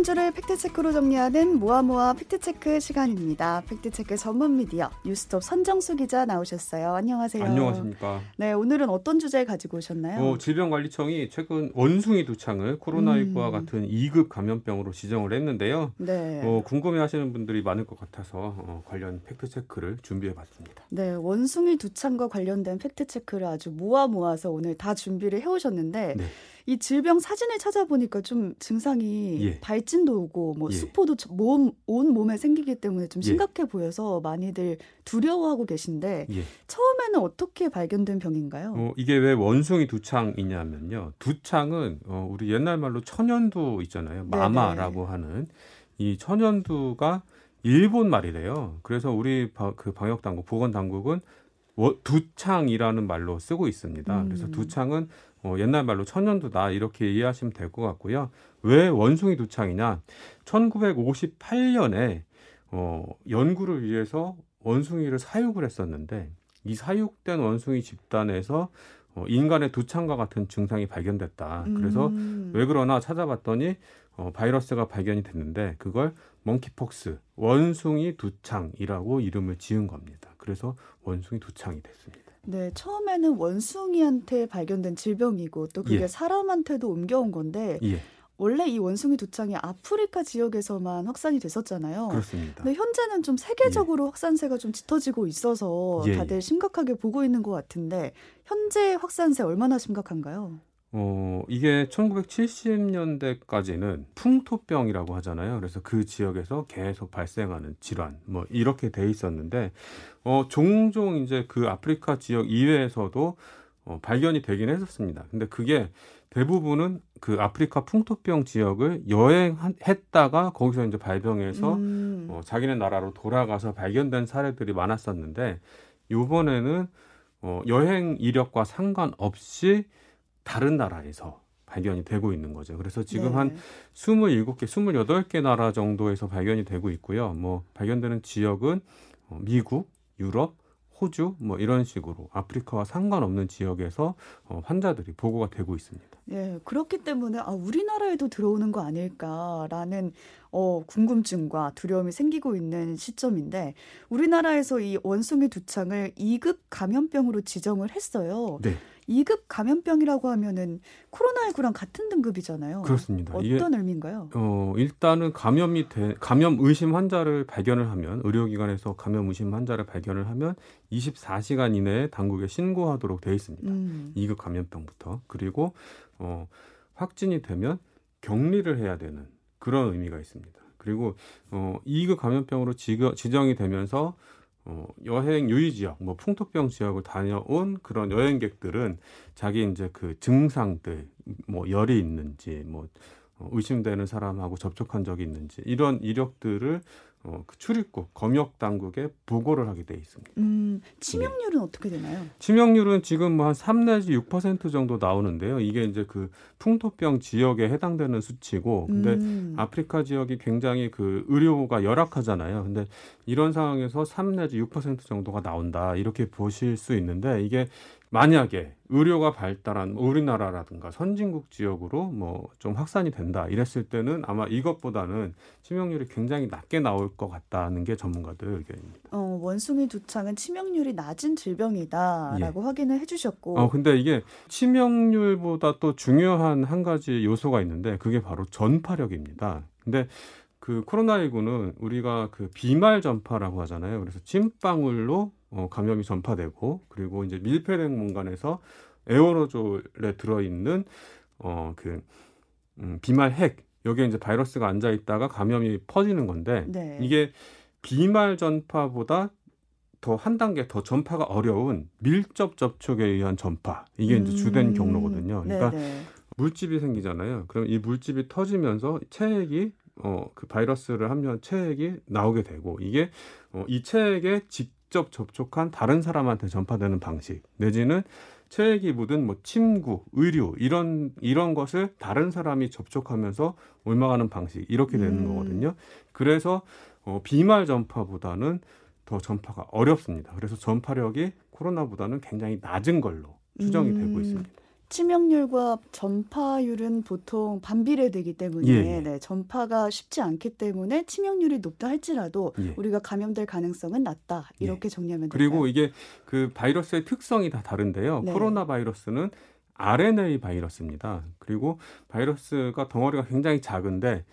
한 주를 팩트체크로 정리하는 모아모아 팩트체크 시간입니다. 팩트체크 전문 미디어 뉴스톱 선정수 기자 나오셨어요. 안녕하세요. 안녕하십니까. 네, 오늘은 어떤 주제 가지고 오셨나요? 어, 질병관리청이 최근 원숭이 두창을 코로나19와 음. 같은 2급 감염병으로 지정을 했는데요. 네. 어, 궁금해하시는 분들이 많을 것 같아서 어, 관련 팩트체크를 준비해봤습니다. 네, 원숭이 두창과 관련된 팩트체크를 아주 모아 모아서 오늘 다 준비를 해오셨는데 네. 이 질병 사진을 찾아보니까 좀 증상이 예. 발진도 오고 뭐 예. 수포도 몸, 온 몸에 생기기 때문에 좀 예. 심각해 예. 보여서 많이들 두려워하고 계신데 예. 처음에는 어떻게 발견된 병인가요? 어, 이게 왜 원숭이 두창이냐면요. 두창은 어, 우리 옛날 말로 천연두 있잖아요. 마마라고 네네. 하는 이 천연두가 일본 말이래요. 그래서 우리 바, 그 방역 당국, 보건 당국은 두창이라는 말로 쓰고 있습니다. 음. 그래서 두창은 어, 옛날 말로 천연두다 이렇게 이해하시면 될 것 같고요. 왜 원숭이 두창이냐? 1958년에 어, 연구를 위해서 원숭이를 사육을 했었는데 이 사육된 원숭이 집단에서 어, 인간의 두창과 같은 증상이 발견됐다. 그래서 음. 왜 그러나 찾아봤더니 어, 바이러스가 발견이 됐는데 그걸 멍키폭스 원숭이 두창이라고 이름을 지은 겁니다. 그래서 원숭이 두창이 됐습니다. 네, 처음에는 원숭이한테 발견된 질병이고 또 그게 예. 사람한테도 옮겨온 건데 예. 원래 이 원숭이 두창이 아프리카 지역에서만 확산이 됐었잖아요. 그렇습니다. 근데 현재는 좀 세계적으로 예. 확산세가 좀 짙어지고 있어서 예, 예. 다들 심각하게 보고 있는 것 같은데 현재 확산세 얼마나 심각한가요? 어, 이게 1970년대까지는 풍토병이라고 하잖아요. 그래서 그 지역에서 계속 발생하는 질환, 뭐, 이렇게 돼 있었는데, 어, 종종 이제 그 아프리카 지역 이외에서도 어, 발견이 되긴 했었습니다. 근데 그게 대부분은 그 아프리카 풍토병 지역을 여행했다가 거기서 이제 발병해서 음. 어, 자기네 나라로 돌아가서 발견된 사례들이 많았었는데, 요번에는 어, 여행 이력과 상관없이 다른 나라에서 발견이 되고 있는 거죠. 그래서 지금 네. 한 27개, 28개 나라 정도에서 발견이 되고 있고요. 뭐 발견되는 지역은 어, 미국, 유럽, 호주 뭐 이런 식으로 아프리카와 상관없는 지역에서 어, 환자들이 보고가 되고 있습니다. 예, 그렇기 때문에 아, 우리나라에도 들어오는 거 아닐까라는 어, 궁금증과 두려움이 생기고 있는 시점인데 우리나라에서 이 원숭이 두창을 2급 감염병으로 지정을 했어요. 네. 2급 감염병이라고 하면은 코로나19랑 같은 등급이잖아요. 그렇습니다. 어떤 의미인가요? 어, 일단은 감염이 돼, 감염 의심 환자를 발견을 하면 의료기관에서 감염 의심 환자를 발견을 하면 24시간 이내에 당국에 신고하도록 돼 있습니다. 음. 2급 감염병부터. 그리고 어, 확진이 되면 격리를 해야 되는 그런 의미가 있습니다. 그리고 어, 2급 감염병으로 지정이 되면서 어, 여행 유의 지역, 뭐 풍토병 지역을 다녀온 그런 여행객들은 자기 이제 그 증상들, 뭐 열이 있는지, 뭐 어, 의심되는 사람하고 접촉한 적이 있는지 이런 이력들을 어, 그 출입국 검역 당국에 보고를 하게 돼 있습니다. 음, 치명률은 네. 어떻게 되나요? 치명률은 지금 뭐 한 3 내지 6% 정도 나오는데요. 이게 이제 그 풍토병 지역에 해당되는 수치고, 근데 음. 아프리카 지역이 굉장히 그 의료가 열악하잖아요. 근데 이런 상황에서 3 내지 6% 정도가 나온다 이렇게 보실 수 있는데 이게 만약에 의료가 발달한 우리나라라든가 선진국 지역으로 뭐 좀 확산이 된다 이랬을 때는 아마 이것보다는 치명률이 굉장히 낮게 나올 것 같다는 게 전문가들 의견입니다. 어, 원숭이 두창은 치명률이 낮은 질병이다라고 예. 확인을 해주셨고. 어, 근데 이게 치명률보다 또 중요한 한 가지 요소가 있는데 그게 바로 전파력입니다. 근데 그 코로나19는 우리가 그 비말 전파라고 하잖아요. 그래서 찐방울로 어, 감염이 전파되고 그리고 이제 밀폐된 공간에서 에어로졸에 들어있는 어, 그 음, 비말 핵 여기에 이제 바이러스가 앉아 있다가 감염이 퍼지는 건데 네. 이게 비말 전파보다 더 한 단계 더 전파가 어려운 밀접 접촉에 의한 전파 이게 음. 이제 주된 음. 경로거든요. 그러니까 네네. 물집이 생기잖아요. 그럼 이 물집이 터지면서 체액이 어, 그 바이러스를 함유한 체액이 나오게 되고 이게 어, 이 체액에 직 접 접촉한 다른 사람한테 전파되는 방식 내지는 체액이 묻은 뭐 침구, 의류 이런 이런 것을 다른 사람이 접촉하면서 옮아가는 방식 이렇게 되는 음. 거거든요. 그래서 어, 비말 전파보다는 더 전파가 어렵습니다. 그래서 전파력이 코로나보다는 굉장히 낮은 걸로 추정이 음. 되고 있습니다. 치명률과 전파율은 보통 반비례되기 때문에 예, 예. 네, 전파가 쉽지 않기 때문에 치명률이 높다 할지라도 예. 우리가 감염될 가능성은 낮다 이렇게 예. 정리하면 될까요? 그리고 이게 그 바이러스의 특성이 다 다른데요. 네. 코로나 바이러스는 RNA 바이러스입니다. 그리고 바이러스가 덩어리가 굉장히 작은데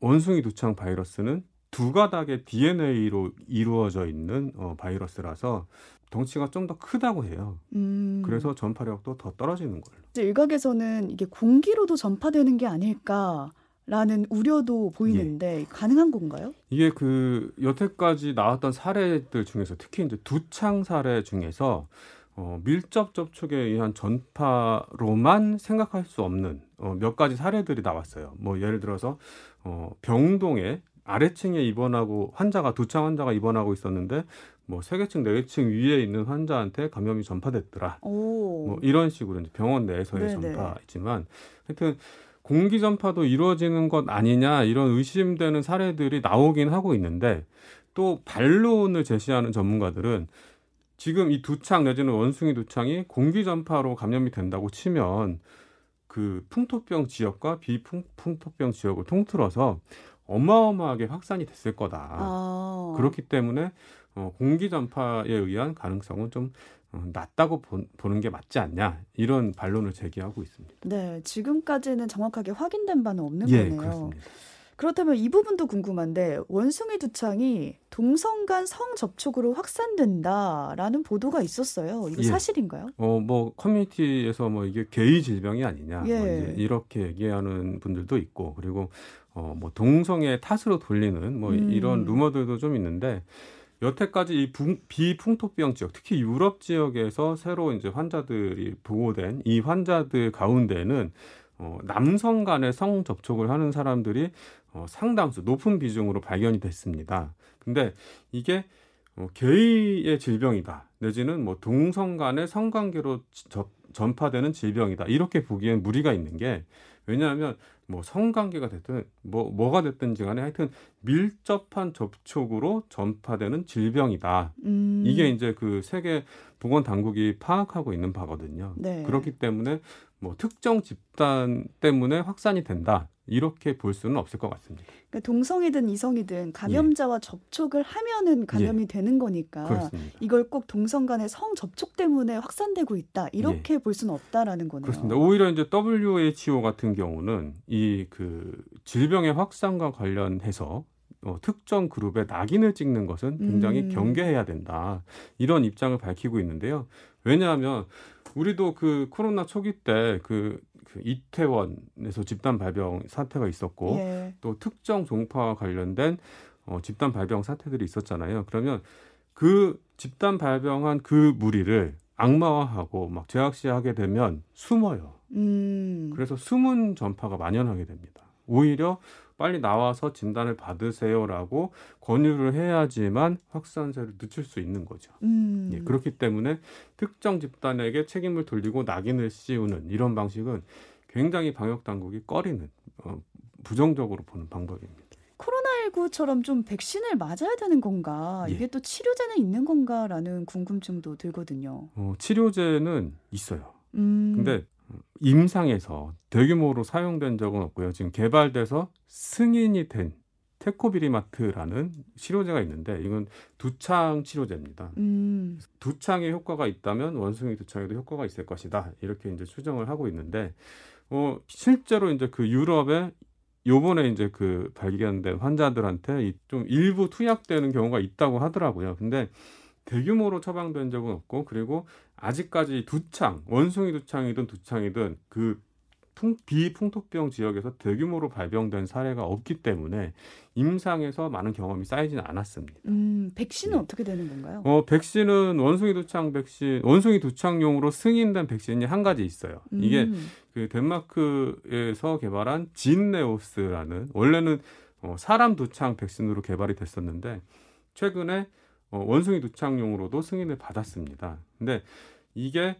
원숭이 두창 바이러스는 두 가닥의 DNA로 이루어져 있는 어, 바이러스라서 덩치가 좀 더 크다고 해요. 음. 그래서 전파력도 더 떨어지는 거예요. 일각에서는 이게 공기로도 전파되는 게 아닐까 라는 우려도 보이는데 예. 가능한 건가요? 이게 그 여태까지 나왔던 사례들 중에서 특히 이제 두창 사례 중에서 어, 밀접 접촉에 의한 전파로만 생각할 수 없는 어, 몇 가지 사례들이 나왔어요. 뭐 예를 들어서 어, 병동에 아래층에 입원하고 환자가 두창 환자가 입원하고 있었는데 뭐 세계층 네개층 위에 있는 환자한테 감염이 전파됐더라. 오. 뭐 이런 식으로 이제 병원 내에서의 네네. 전파이지만 하여튼 공기 전파도 이루어지는 것 아니냐 이런 의심되는 사례들이 나오긴 하고 있는데 또 반론을 제시하는 전문가들은 지금 이 두 창 내지는 원숭이 두 창이 공기 전파로 감염이 된다고 치면 그 풍토병 지역과 비풍토병 지역을 통틀어서 어마어마하게 확산이 됐을 거다. 아. 그렇기 때문에 어, 공기 전파에 의한 가능성은 좀 어, 낮다고 보, 보는 게 맞지 않냐 이런 반론을 제기하고 있습니다. 네, 지금까지는 정확하게 확인된 바는 없는 예, 거네요. 그렇습니다. 그렇다면 이 부분도 궁금한데 원숭이 두창이 동성 간 성 접촉으로 확산된다라는 보도가 있었어요. 이거 예. 사실인가요? 어, 뭐 커뮤니티에서 뭐 이게 게이 질병이 아니냐 뭐 예. 뭐 이제 이렇게 얘기하는 분들도 있고 그리고 어, 뭐 동성애 탓으로 돌리는 뭐 음. 이런 루머들도 좀 있는데 여태까지 이 비풍토병 지역, 특히 유럽 지역에서 새로 이제 환자들이 보고된 이 환자들 가운데는 어, 남성 간의 성 접촉을 하는 사람들이 어, 상당수 높은 비중으로 발견이 됐습니다. 근데 이게 어, 게이의 질병이다. 내지는 뭐 동성 간의 성관계로 저, 전파되는 질병이다. 이렇게 보기엔 무리가 있는 게 왜냐하면 뭐 성관계가 됐든 뭐 뭐가 됐든지 간에 하여튼 밀접한 접촉으로 전파되는 질병이다. 음. 이게 이제 그 세계 보건 당국이 파악하고 있는 바거든요. 네. 그렇기 때문에 뭐 특정 집단 때문에 확산이 된다. 이렇게 볼 수는 없을 것 같습니다. 그러니까 동성이든 이성이든 감염자와 예. 접촉을 하면은 감염이 예. 되는 거니까 그렇습니다. 이걸 꼭 동성 간의 성 접촉 때문에 확산되고 있다 이렇게 예. 볼 수는 없다라는 거네요. 그렇습니다. 오히려 이제 WHO 같은 경우는 이 그 질병의 확산과 관련해서 어, 특정 그룹에 낙인을 찍는 것은 굉장히 음. 경계해야 된다 이런 입장을 밝히고 있는데요. 왜냐하면 우리도 그 코로나 초기 때그 그 이태원에서 집단 발병 사태가 있었고 예. 또 특정 종파와 관련된 어, 집단 발병 사태들이 있었잖아요. 그러면 그 집단 발병한 그 무리를 악마화하고 막 제약시하게 되면 숨어요. 음. 그래서 숨은 전파가 만연하게 됩니다. 오히려 빨리 나와서 진단을 받으세요라고 권유를 해야지만 확산세를 늦출 수 있는 거죠. 음. 예, 그렇기 때문에 특정 집단에게 책임을 돌리고 낙인을 씌우는 이런 방식은 굉장히 방역 당국이 꺼리는 어, 부정적으로 보는 방법입니다. 코로나19처럼 좀 백신을 맞아야 되는 건가? 예. 이게 또 치료제는 있는 건가라는 궁금증도 들거든요. 어, 치료제는 있어요. 음. 근데 임상에서 대규모로 사용된 적은 없고요. 지금 개발돼서 승인이 된 테코비리마트라는 치료제가 있는데 이건 두창 치료제입니다. 음. 두창에 효과가 있다면 원숭이 두창에도 효과가 있을 것이다. 이렇게 이제 추정을 하고 있는데 어 실제로 이제 그 유럽에 요번에 이제 그 발견된 환자들한테 좀 일부 투약되는 경우가 있다고 하더라고요. 근데 대규모로 처방된 적은 없고 그리고 아직까지 두창 원숭이 두창이든 두창이든 그 풍, 비풍토병 지역에서 대규모로 발병된 사례가 없기 때문에 임상에서 많은 경험이 쌓이지는 않았습니다. 음, 백신은 네. 어떻게 되는 건가요? 어, 백신은 원숭이 두창 백신, 원숭이 두창용으로 승인된 백신이 한 가지 있어요. 음. 이게 그 덴마크에서 개발한 진네오스라는 원래는 어, 사람 두창 백신으로 개발이 됐었는데 최근에 어, 원숭이 두창용으로도 승인을 받았습니다. 근데 이게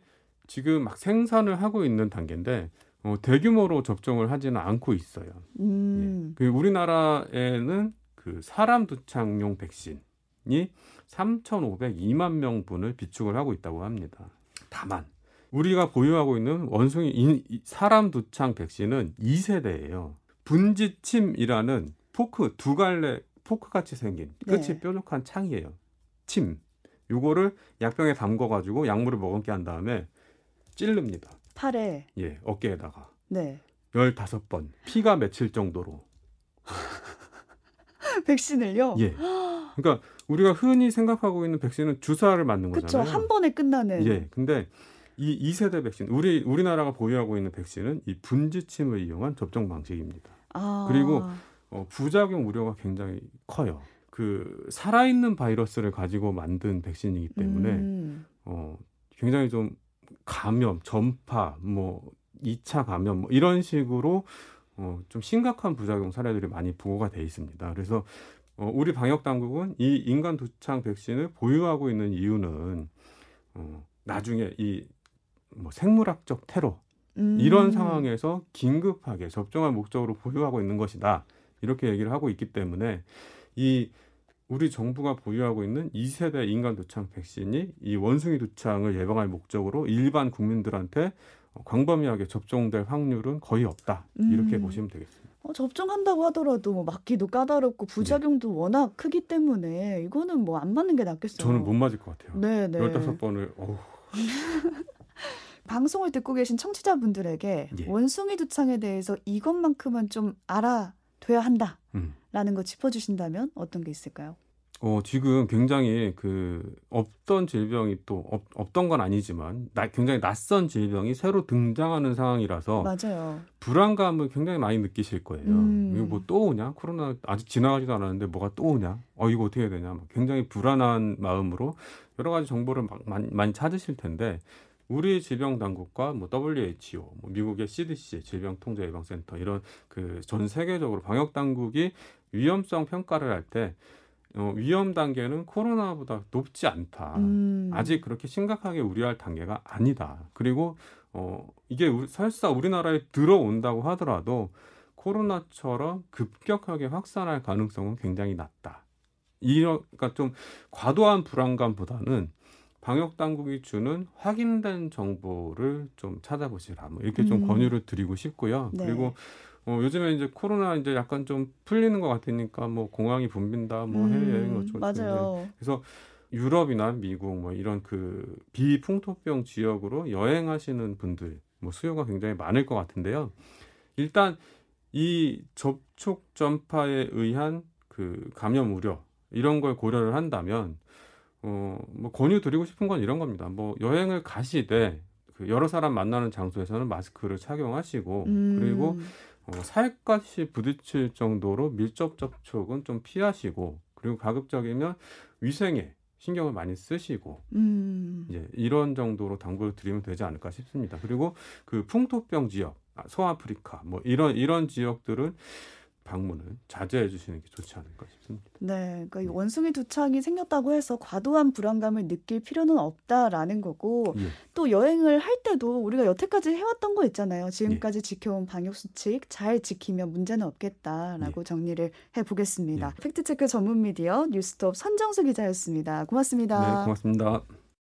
지금 막 생산을 하고 있는 단계인데 어, 대규모로 접종을 하지는 않고 있어요. 음. 예. 그 우리나라에는 그 사람 두창용 백신이 3,502만 명분을 비축을 하고 있다고 합니다. 다만 우리가 보유하고 있는 원숭이 인, 사람 두창 백신은 2세대예요. 분지침이라는 포크 두 갈래 포크 같이 생긴 끝이 네. 뾰족한 침이에요. 침. 요거를 약병에 담궈 가지고 약물을 먹게 한 다음에 찌릅니다. 팔에 예, 어깨에다가. 네. 15번. 피가 맺힐 정도로. 백신을요? 예. 그러니까 우리가 흔히 생각하고 있는 백신은 주사를 맞는 거잖아요. 그렇죠. 한 번에 끝나는. 예. 근데 이 2세대 백신, 우리 우리나라가 보유하고 있는 백신은 이 분지침을 이용한 접종 방식입니다. 아. 그리고 어, 부작용 우려가 굉장히 커요. 그 살아있는 바이러스를 가지고 만든 백신이기 때문에 음. 어, 굉장히 좀 감염, 전파, 뭐 2차 감염 뭐 이런 식으로 어, 좀 심각한 부작용 사례들이 많이 보고가 돼 있습니다. 그래서 어, 우리 방역 당국은 이 인간 두창 백신을 보유하고 있는 이유는 어, 나중에 이 뭐 생물학적 테러 음. 이런 상황에서 긴급하게 접종할 목적으로 보유하고 있는 것이다. 이렇게 얘기를 하고 있기 때문에 이 우리 정부가 보유하고 있는 2세대 인간 두창 백신이 이 원숭이 두창을 예방할 목적으로 일반 국민들한테 광범위하게 접종될 확률은 거의 없다. 이렇게 음. 보시면 되겠습니다. 어, 접종한다고 하더라도 뭐 맞기도 까다롭고 부작용도 네. 워낙 크기 때문에 이거는 뭐 안 맞는 게 낫겠어요. 저는 못 맞을 것 같아요. 네, 네. 15번을 어우. 방송을 듣고 계신 청취자분들에게 예. 원숭이 두창에 대해서 이것만큼은 좀 알아둬야 한다 라는 음. 거 짚어주신다면 어떤 게 있을까요? 어, 지금 굉장히 그 없던 질병이 또 없, 없던 건 아니지만 나, 굉장히 낯선 질병이 새로 등장하는 상황이라서 맞아요. 불안감을 굉장히 많이 느끼실 거예요. 음. 이거 뭐 또 오냐? 코로나 아직 지나가지도 않았는데 뭐가 또 오냐? 어 이거 어떻게 해야 되냐? 굉장히 불안한 마음으로 여러 가지 정보를 막 많이, 많이 찾으실 텐데 우리 질병 당국과 뭐 WHO, 뭐 미국의 CDC 질병 통제 예방 센터 이런 그 전 세계적으로 방역 당국이 위험성 평가를 할때 어, 위험 단계는 코로나보다 높지 않다. 음. 아직 그렇게 심각하게 우려할 단계가 아니다. 그리고 어, 이게 우, 설사 우리나라에 들어온다고 하더라도 코로나처럼 급격하게 확산할 가능성은 굉장히 낮다. 이런 그러니까 좀 과도한 불안감보다는 방역 당국이 주는 확인된 정보를 좀 찾아보시라. 뭐 이렇게 좀 음. 권유를 드리고 싶고요. 네. 그리고 어, 요즘에 이제 코로나 이제 약간 좀 풀리는 것 같으니까 뭐 공항이 붐빈다, 뭐 해외여행 음, 어쩌고 맞아요. 그래서 유럽이나 미국 뭐 이런 그 비풍토병 지역으로 여행하시는 분들 뭐 수요가 굉장히 많을 것 같은데요. 일단 이 접촉 전파에 의한 그 감염 우려 이런 걸 고려를 한다면 어 뭐 권유 드리고 싶은 건 이런 겁니다. 뭐 여행을 가시되 그 여러 사람 만나는 장소에서는 마스크를 착용하시고 음. 그리고 어, 살갗이 부딪힐 정도로 밀접 접촉은 좀 피하시고 그리고 가급적이면 위생에 신경을 많이 쓰시고 음. 이제 이런 정도로 당부를 드리면 되지 않을까 싶습니다. 그리고 그 풍토병 지역, 아, 소아프리카 뭐 이런 이런 지역들은 방문을 자제해 주시는 게 좋지 않을까 싶습니다. 네, 그러니까 이 원숭이 두창이 생겼다고 해서 과도한 불안감을 느낄 필요는 없다라는 거고 예. 또 여행을 할 때도 우리가 여태까지 해왔던 거 있잖아요. 지금까지 예. 지켜온 방역 수칙 잘 지키면 문제는 없겠다라고 예. 정리를 해보겠습니다. 예. 팩트체크 전문 미디어 뉴스톱 선정수 기자였습니다. 고맙습니다. 네, 고맙습니다.